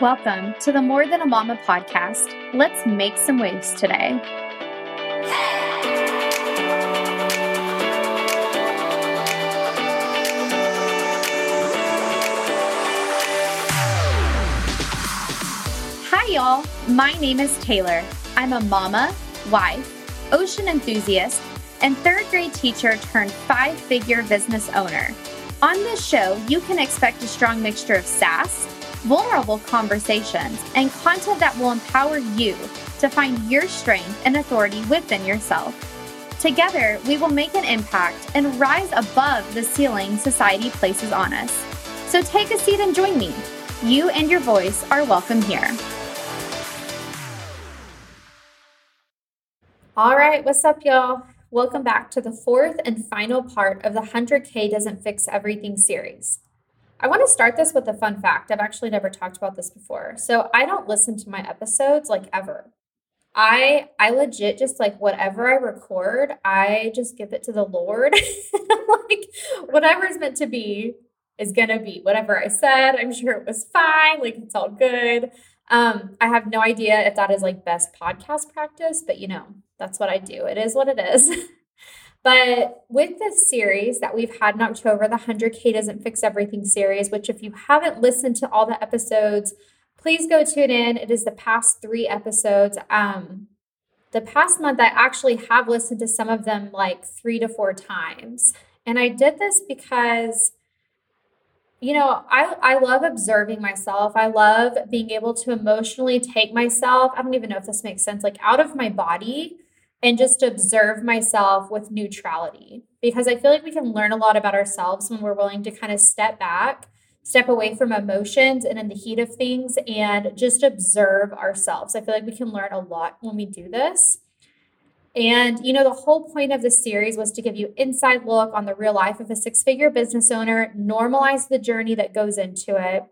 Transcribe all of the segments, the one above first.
Welcome to the More Than a Mama podcast. Let's make some waves today. Hi, y'all. My name is Taylor. I'm a mama, wife, ocean enthusiast, and third grade teacher turned five figure business owner. On this show, you can expect a strong mixture of sass vulnerable conversations, and content that will empower you to find your strength and authority within yourself. Together, we will make an impact and rise above the ceiling society places on us. So take a seat and join me. You and your voice are welcome here. All right, what's up, y'all? Welcome back to the fourth and final part of the 100K Doesn't Fix Everything series. I want to start this with a fun fact. I've actually never talked about this before. So I don't listen to my episodes like ever. I I legit just like whatever I record, I just give it to the Lord. like whatever is meant to be is gonna be. Whatever I said, I'm sure it was fine. Like it's all good. Um, I have no idea if that is like best podcast practice, but you know, that's what I do. It is what it is. But with this series that we've had in October, the 100K Doesn't Fix Everything series, which if you haven't listened to all the episodes, please go tune in. It is the past three episodes. Um, the past month, I actually have listened to some of them like three to four times. And I did this because, you know, I, I love observing myself. I love being able to emotionally take myself, I don't even know if this makes sense, like out of my body and just observe myself with neutrality because I feel like we can learn a lot about ourselves when we're willing to kind of step back, step away from emotions and in the heat of things and just observe ourselves. I feel like we can learn a lot when we do this. And you know, the whole point of this series was to give you inside look on the real life of a six-figure business owner, normalize the journey that goes into it.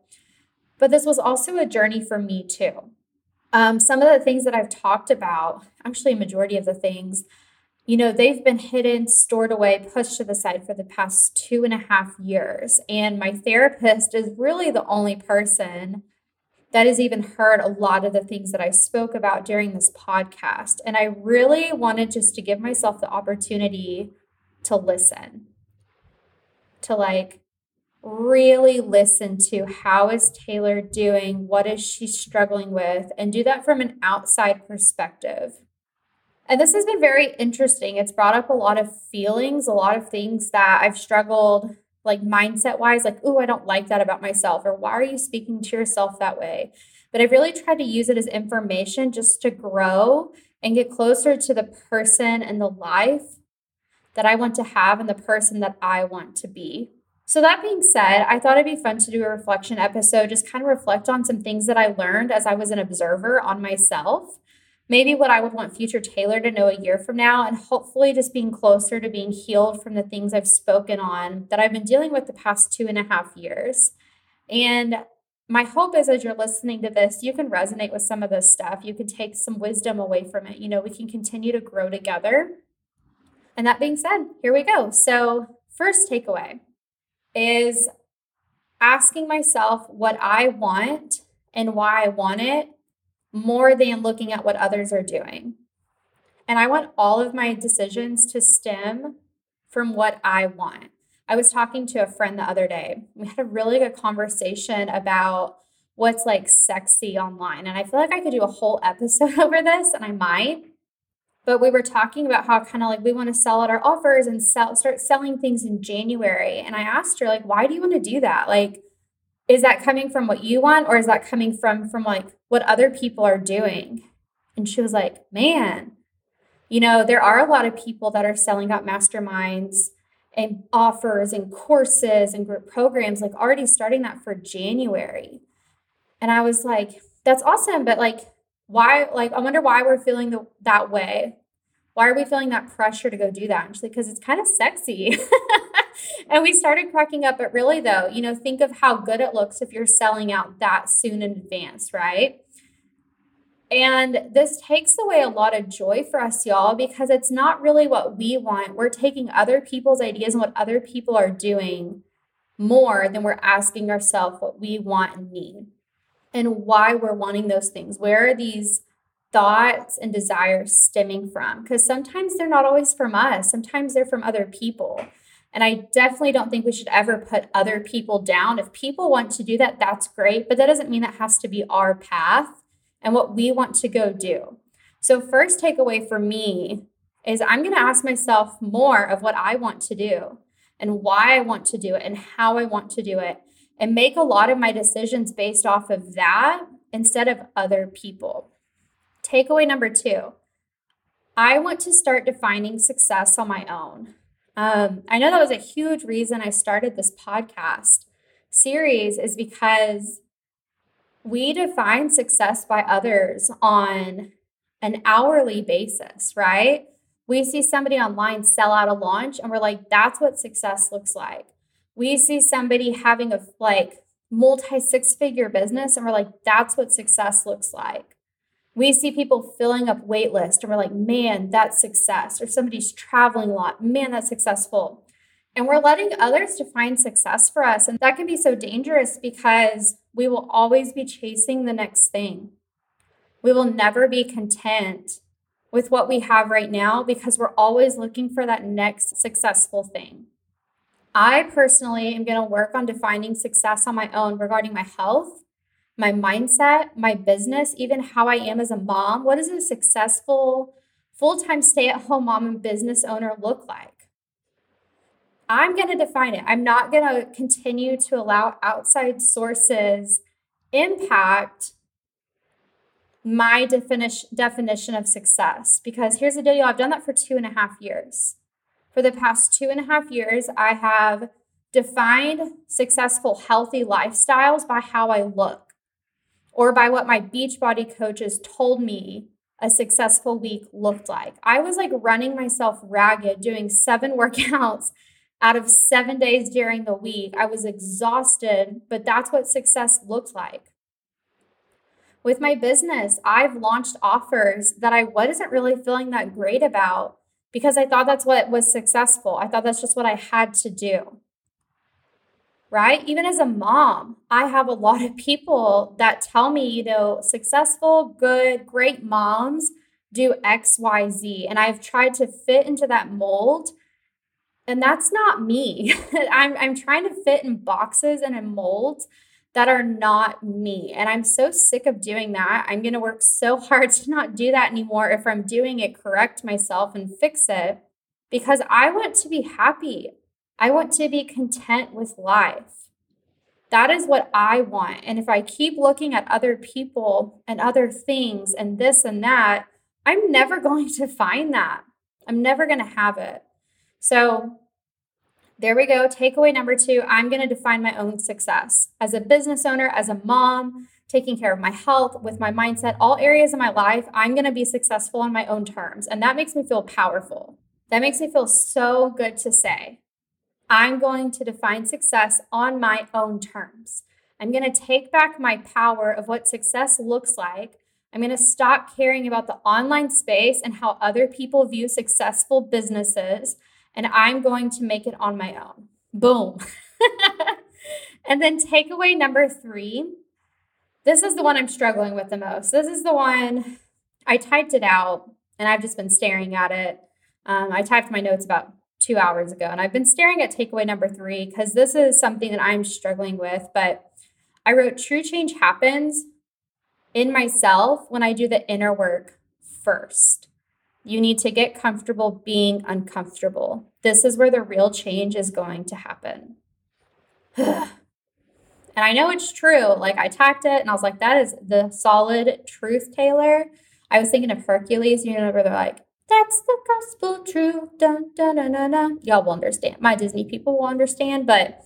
But this was also a journey for me too. Um, some of the things that I've talked about, actually, a majority of the things, you know, they've been hidden, stored away, pushed to the side for the past two and a half years. And my therapist is really the only person that has even heard a lot of the things that I spoke about during this podcast. And I really wanted just to give myself the opportunity to listen, to like really listen to how is Taylor doing, what is she struggling with, and do that from an outside perspective. And this has been very interesting. It's brought up a lot of feelings, a lot of things that I've struggled like mindset wise, like, oh, I don't like that about myself, or why are you speaking to yourself that way? But I've really tried to use it as information just to grow and get closer to the person and the life that I want to have and the person that I want to be. So, that being said, I thought it'd be fun to do a reflection episode, just kind of reflect on some things that I learned as I was an observer on myself. Maybe what I would want future Taylor to know a year from now, and hopefully just being closer to being healed from the things I've spoken on that I've been dealing with the past two and a half years. And my hope is as you're listening to this, you can resonate with some of this stuff. You can take some wisdom away from it. You know, we can continue to grow together. And that being said, here we go. So, first takeaway is asking myself what I want and why I want it more than looking at what others are doing. And I want all of my decisions to stem from what I want. I was talking to a friend the other day. We had a really good conversation about what's like sexy online. And I feel like I could do a whole episode over this, and I might but we were talking about how kind of like we want to sell out our offers and sell start selling things in January. And I asked her like, why do you want to do that? Like, is that coming from what you want, or is that coming from from like what other people are doing? And she was like, man, you know, there are a lot of people that are selling out masterminds and offers and courses and group programs, like already starting that for January. And I was like, that's awesome, but like why like i wonder why we're feeling the, that way why are we feeling that pressure to go do that and she's like because it's kind of sexy and we started cracking up but really though you know think of how good it looks if you're selling out that soon in advance right and this takes away a lot of joy for us, y'all, because it's not really what we want. We're taking other people's ideas and what other people are doing more than we're asking ourselves what we want and need. And why we're wanting those things. Where are these thoughts and desires stemming from? Because sometimes they're not always from us, sometimes they're from other people. And I definitely don't think we should ever put other people down. If people want to do that, that's great, but that doesn't mean that has to be our path and what we want to go do. So, first takeaway for me is I'm going to ask myself more of what I want to do and why I want to do it and how I want to do it and make a lot of my decisions based off of that instead of other people. Takeaway number two I want to start defining success on my own. Um, I know that was a huge reason I started this podcast series, is because we define success by others on an hourly basis, right? We see somebody online sell out a launch and we're like, that's what success looks like. We see somebody having a like multi six figure business and we're like, that's what success looks like. We see people filling up wait list and we're like, man, that's success. Or somebody's traveling a lot, man, that's successful. And we're letting others define success for us. And that can be so dangerous because we will always be chasing the next thing. We will never be content with what we have right now because we're always looking for that next successful thing. I personally am going to work on defining success on my own regarding my health, my mindset, my business, even how I am as a mom. What does a successful full time stay at home mom and business owner look like? I'm going to define it. I'm not going to continue to allow outside sources impact my definition definition of success because here's the deal i've done that for two and a half years for the past two and a half years i have defined successful healthy lifestyles by how i look or by what my beachbody coaches told me a successful week looked like. I was like running myself ragged doing seven workouts out of seven days during the week. I was exhausted but that's what success looked like. With my business, I've launched offers that I wasn't really feeling that great about because I thought that's what was successful. I thought that's just what I had to do. Right? Even as a mom, I have a lot of people that tell me, you know, successful, good, great moms do X, Y, Z. And I've tried to fit into that mold. And that's not me. I'm, I'm trying to fit in boxes and in molds that are not me. And I'm so sick of doing that. I'm going to work so hard to not do that anymore. If I'm doing it, correct myself and fix it because I want to be happy. I want to be content with life. That is what I want. And if I keep looking at other people and other things and this and that, I'm never going to find that. I'm never going to have it. So there we go. Takeaway number two I'm going to define my own success as a business owner, as a mom, taking care of my health, with my mindset, all areas of my life. I'm going to be successful on my own terms. And that makes me feel powerful. That makes me feel so good to say. I'm going to define success on my own terms. I'm going to take back my power of what success looks like. I'm going to stop caring about the online space and how other people view successful businesses and I'm going to make it on my own. Boom. and then takeaway number three this is the one I'm struggling with the most. This is the one I typed it out and I've just been staring at it. Um, I typed my notes about two hours ago and I've been staring at takeaway number three because this is something that I'm struggling with. But I wrote true change happens in myself when I do the inner work first. You need to get comfortable being uncomfortable. This is where the real change is going to happen. and I know it's true. Like I tacked it and I was like, that is the solid truth, Taylor. I was thinking of Hercules, you know, where they're like, that's the gospel truth. Dun, dun, dun, dun, dun. Y'all will understand. My Disney people will understand, but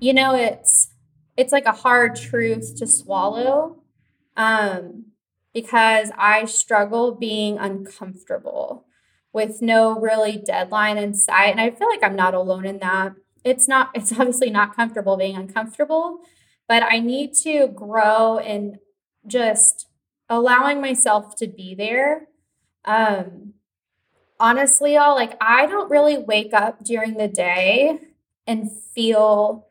you know, it's it's like a hard truth to swallow. Um, because I struggle being uncomfortable with no really deadline in sight. And I feel like I'm not alone in that. It's not, it's obviously not comfortable being uncomfortable, but I need to grow in just allowing myself to be there. Um, honestly, y'all, like I don't really wake up during the day and feel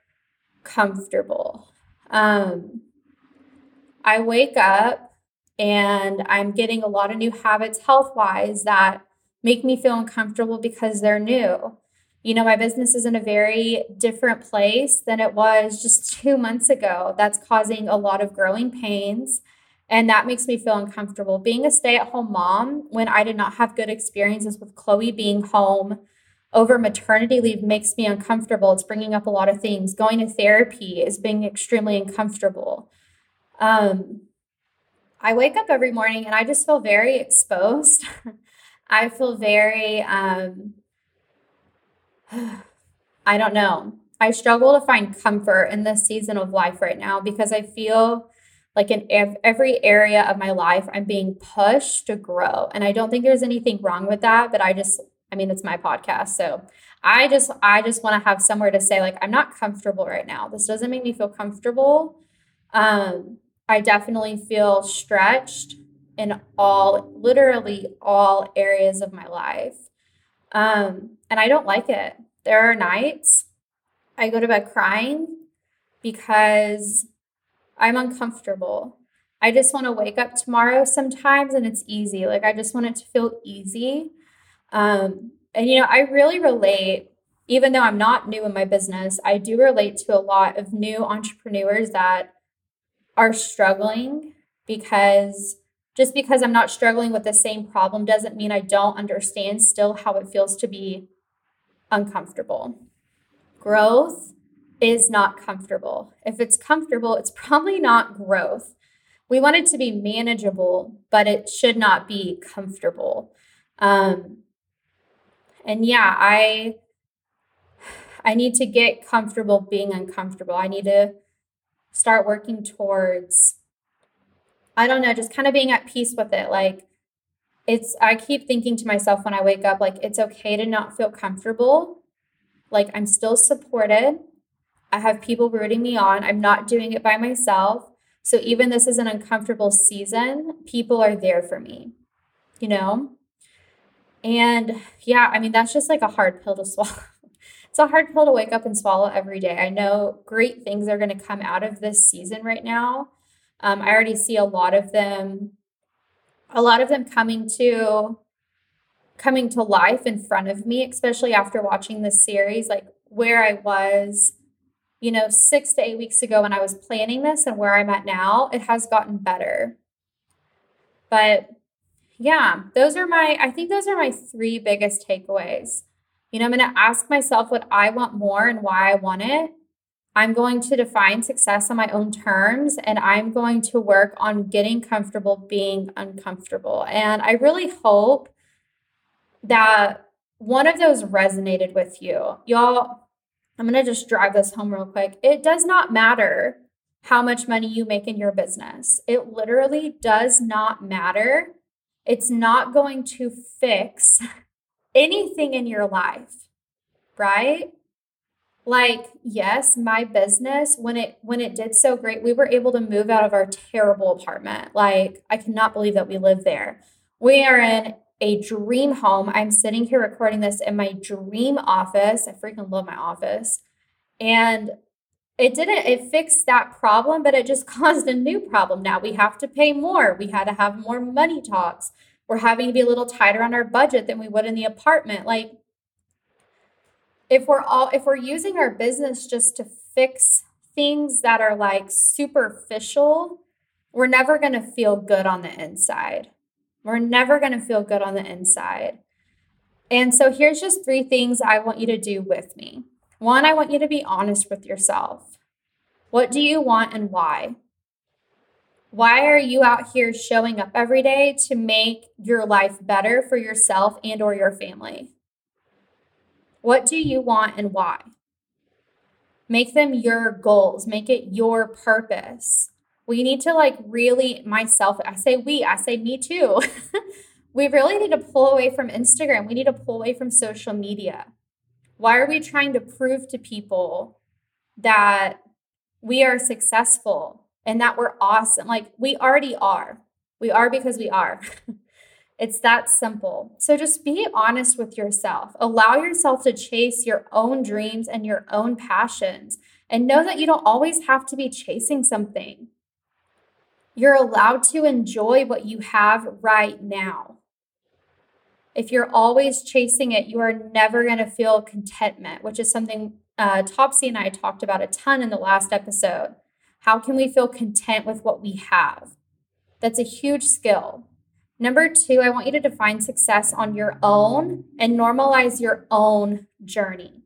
comfortable. Um, I wake up and I'm getting a lot of new habits health wise that make me feel uncomfortable because they're new. You know, my business is in a very different place than it was just two months ago. That's causing a lot of growing pains. And that makes me feel uncomfortable. Being a stay at home mom, when I did not have good experiences with Chloe being home over maternity leave, makes me uncomfortable. It's bringing up a lot of things. Going to therapy is being extremely uncomfortable. Um, I wake up every morning and I just feel very exposed. I feel very, um, I don't know. I struggle to find comfort in this season of life right now because I feel like in every area of my life, I'm being pushed to grow. And I don't think there's anything wrong with that, but I just, I mean, it's my podcast. So I just, I just want to have somewhere to say, like, I'm not comfortable right now. This doesn't make me feel comfortable. Um, I definitely feel stretched in all, literally all areas of my life. Um, and I don't like it. There are nights I go to bed crying because I'm uncomfortable. I just want to wake up tomorrow sometimes and it's easy. Like I just want it to feel easy. Um, and you know, I really relate, even though I'm not new in my business, I do relate to a lot of new entrepreneurs that are struggling because just because I'm not struggling with the same problem doesn't mean I don't understand still how it feels to be uncomfortable. Growth is not comfortable. If it's comfortable, it's probably not growth. We want it to be manageable, but it should not be comfortable. Um, and yeah, I I need to get comfortable being uncomfortable. I need to start working towards I don't know, just kind of being at peace with it. Like it's I keep thinking to myself when I wake up like it's okay to not feel comfortable. Like I'm still supported. I have people rooting me on. I'm not doing it by myself. So even this is an uncomfortable season, people are there for me. You know? And yeah, I mean that's just like a hard pill to swallow. It's a hard pill to wake up and swallow every day. I know great things are going to come out of this season right now. Um, I already see a lot of them, a lot of them coming to coming to life in front of me, especially after watching this series, like where I was, you know, six to eight weeks ago when I was planning this and where I'm at now, it has gotten better. But yeah, those are my, I think those are my three biggest takeaways. You know, I'm going to ask myself what I want more and why I want it. I'm going to define success on my own terms and I'm going to work on getting comfortable being uncomfortable. And I really hope that one of those resonated with you. Y'all, I'm going to just drive this home real quick. It does not matter how much money you make in your business, it literally does not matter. It's not going to fix anything in your life, right? like yes my business when it when it did so great we were able to move out of our terrible apartment. Like i cannot believe that we live there. We are in a dream home. I'm sitting here recording this in my dream office. I freaking love my office. And it didn't it fixed that problem but it just caused a new problem. Now we have to pay more. We had to have more money talks we're having to be a little tighter on our budget than we would in the apartment like if we're all if we're using our business just to fix things that are like superficial, we're never going to feel good on the inside. We're never going to feel good on the inside. And so here's just three things I want you to do with me. One, I want you to be honest with yourself. What do you want and why? Why are you out here showing up every day to make your life better for yourself and or your family? What do you want and why? Make them your goals, make it your purpose. We need to like really, myself, I say we, I say me too. we really need to pull away from Instagram. We need to pull away from social media. Why are we trying to prove to people that we are successful and that we're awesome? Like we already are. We are because we are. It's that simple. So just be honest with yourself. Allow yourself to chase your own dreams and your own passions and know that you don't always have to be chasing something. You're allowed to enjoy what you have right now. If you're always chasing it, you are never going to feel contentment, which is something uh, Topsy and I talked about a ton in the last episode. How can we feel content with what we have? That's a huge skill. Number two, I want you to define success on your own and normalize your own journey.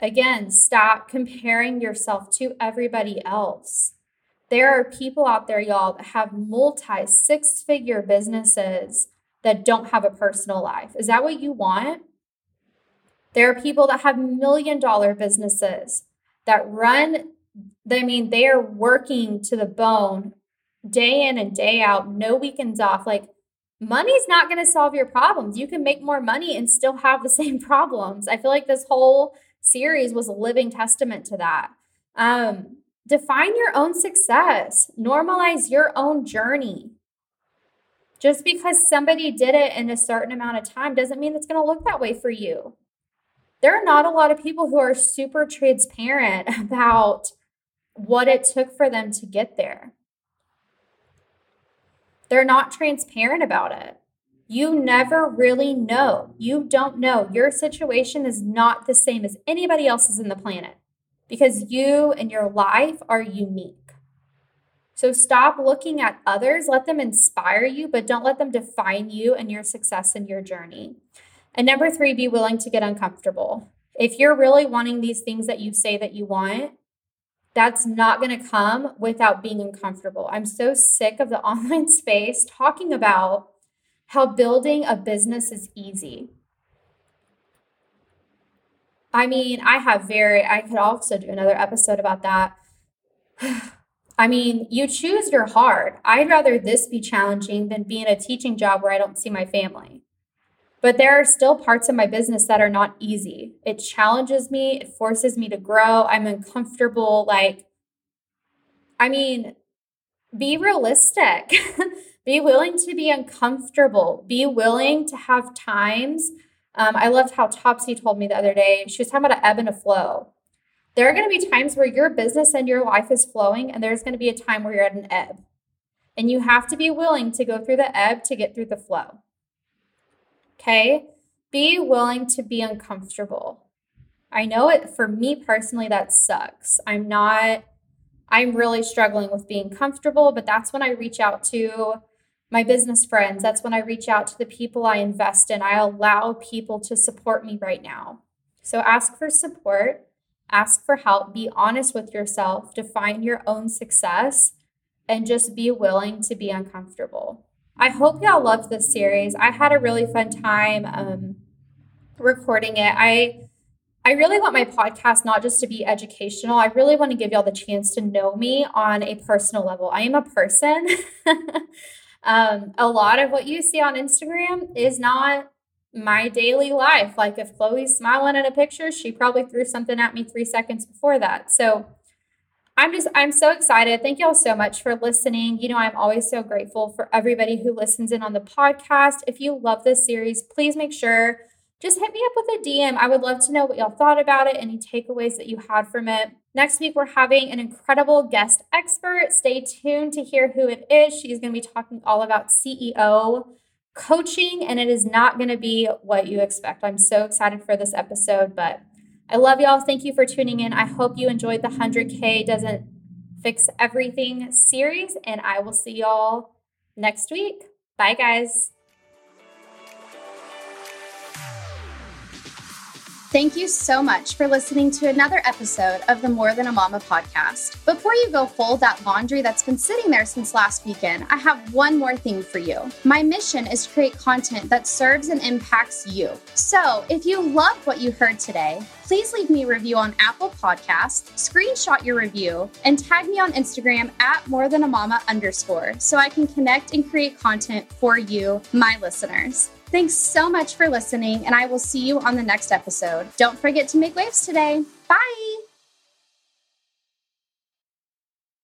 Again, stop comparing yourself to everybody else. There are people out there, y'all, that have multi six figure businesses that don't have a personal life. Is that what you want? There are people that have million dollar businesses that run, I mean, they are working to the bone day in and day out, no weekends off. Like, money's not going to solve your problems. You can make more money and still have the same problems. I feel like this whole series was a living testament to that. Um, define your own success, normalize your own journey. Just because somebody did it in a certain amount of time doesn't mean it's going to look that way for you. There are not a lot of people who are super transparent about what it took for them to get there. They're not transparent about it. You never really know. You don't know. Your situation is not the same as anybody else's in the planet because you and your life are unique. So stop looking at others, let them inspire you, but don't let them define you and your success in your journey. And number three, be willing to get uncomfortable. If you're really wanting these things that you say that you want, that's not going to come without being uncomfortable. I'm so sick of the online space talking about how building a business is easy. I mean, I have very, I could also do another episode about that. I mean, you choose your hard. I'd rather this be challenging than be in a teaching job where I don't see my family. But there are still parts of my business that are not easy. It challenges me, it forces me to grow. I'm uncomfortable. Like, I mean, be realistic, be willing to be uncomfortable, be willing to have times. Um, I loved how Topsy told me the other day. She was talking about an ebb and a flow. There are going to be times where your business and your life is flowing, and there's going to be a time where you're at an ebb. And you have to be willing to go through the ebb to get through the flow. Okay. Be willing to be uncomfortable. I know it for me personally, that sucks. I'm not, I'm really struggling with being comfortable, but that's when I reach out to my business friends. That's when I reach out to the people I invest in. I allow people to support me right now. So ask for support, ask for help, be honest with yourself, define your own success, and just be willing to be uncomfortable. I hope y'all loved this series. I had a really fun time um, recording it. I I really want my podcast not just to be educational. I really want to give y'all the chance to know me on a personal level. I am a person. um, a lot of what you see on Instagram is not my daily life. Like if Chloe's smiling in a picture, she probably threw something at me three seconds before that. So I'm just, I'm so excited. Thank y'all so much for listening. You know, I'm always so grateful for everybody who listens in on the podcast. If you love this series, please make sure just hit me up with a DM. I would love to know what y'all thought about it, any takeaways that you had from it. Next week, we're having an incredible guest expert. Stay tuned to hear who it is. She's going to be talking all about CEO coaching, and it is not going to be what you expect. I'm so excited for this episode, but I love y'all. Thank you for tuning in. I hope you enjoyed the 100K Doesn't Fix Everything series, and I will see y'all next week. Bye, guys. Thank you so much for listening to another episode of the More Than a Mama podcast. Before you go fold that laundry that's been sitting there since last weekend, I have one more thing for you. My mission is to create content that serves and impacts you. So if you loved what you heard today, please leave me a review on Apple Podcasts, screenshot your review, and tag me on Instagram at more than a mama underscore so I can connect and create content for you, my listeners. Thanks so much for listening, and I will see you on the next episode. Don't forget to make waves today. Bye.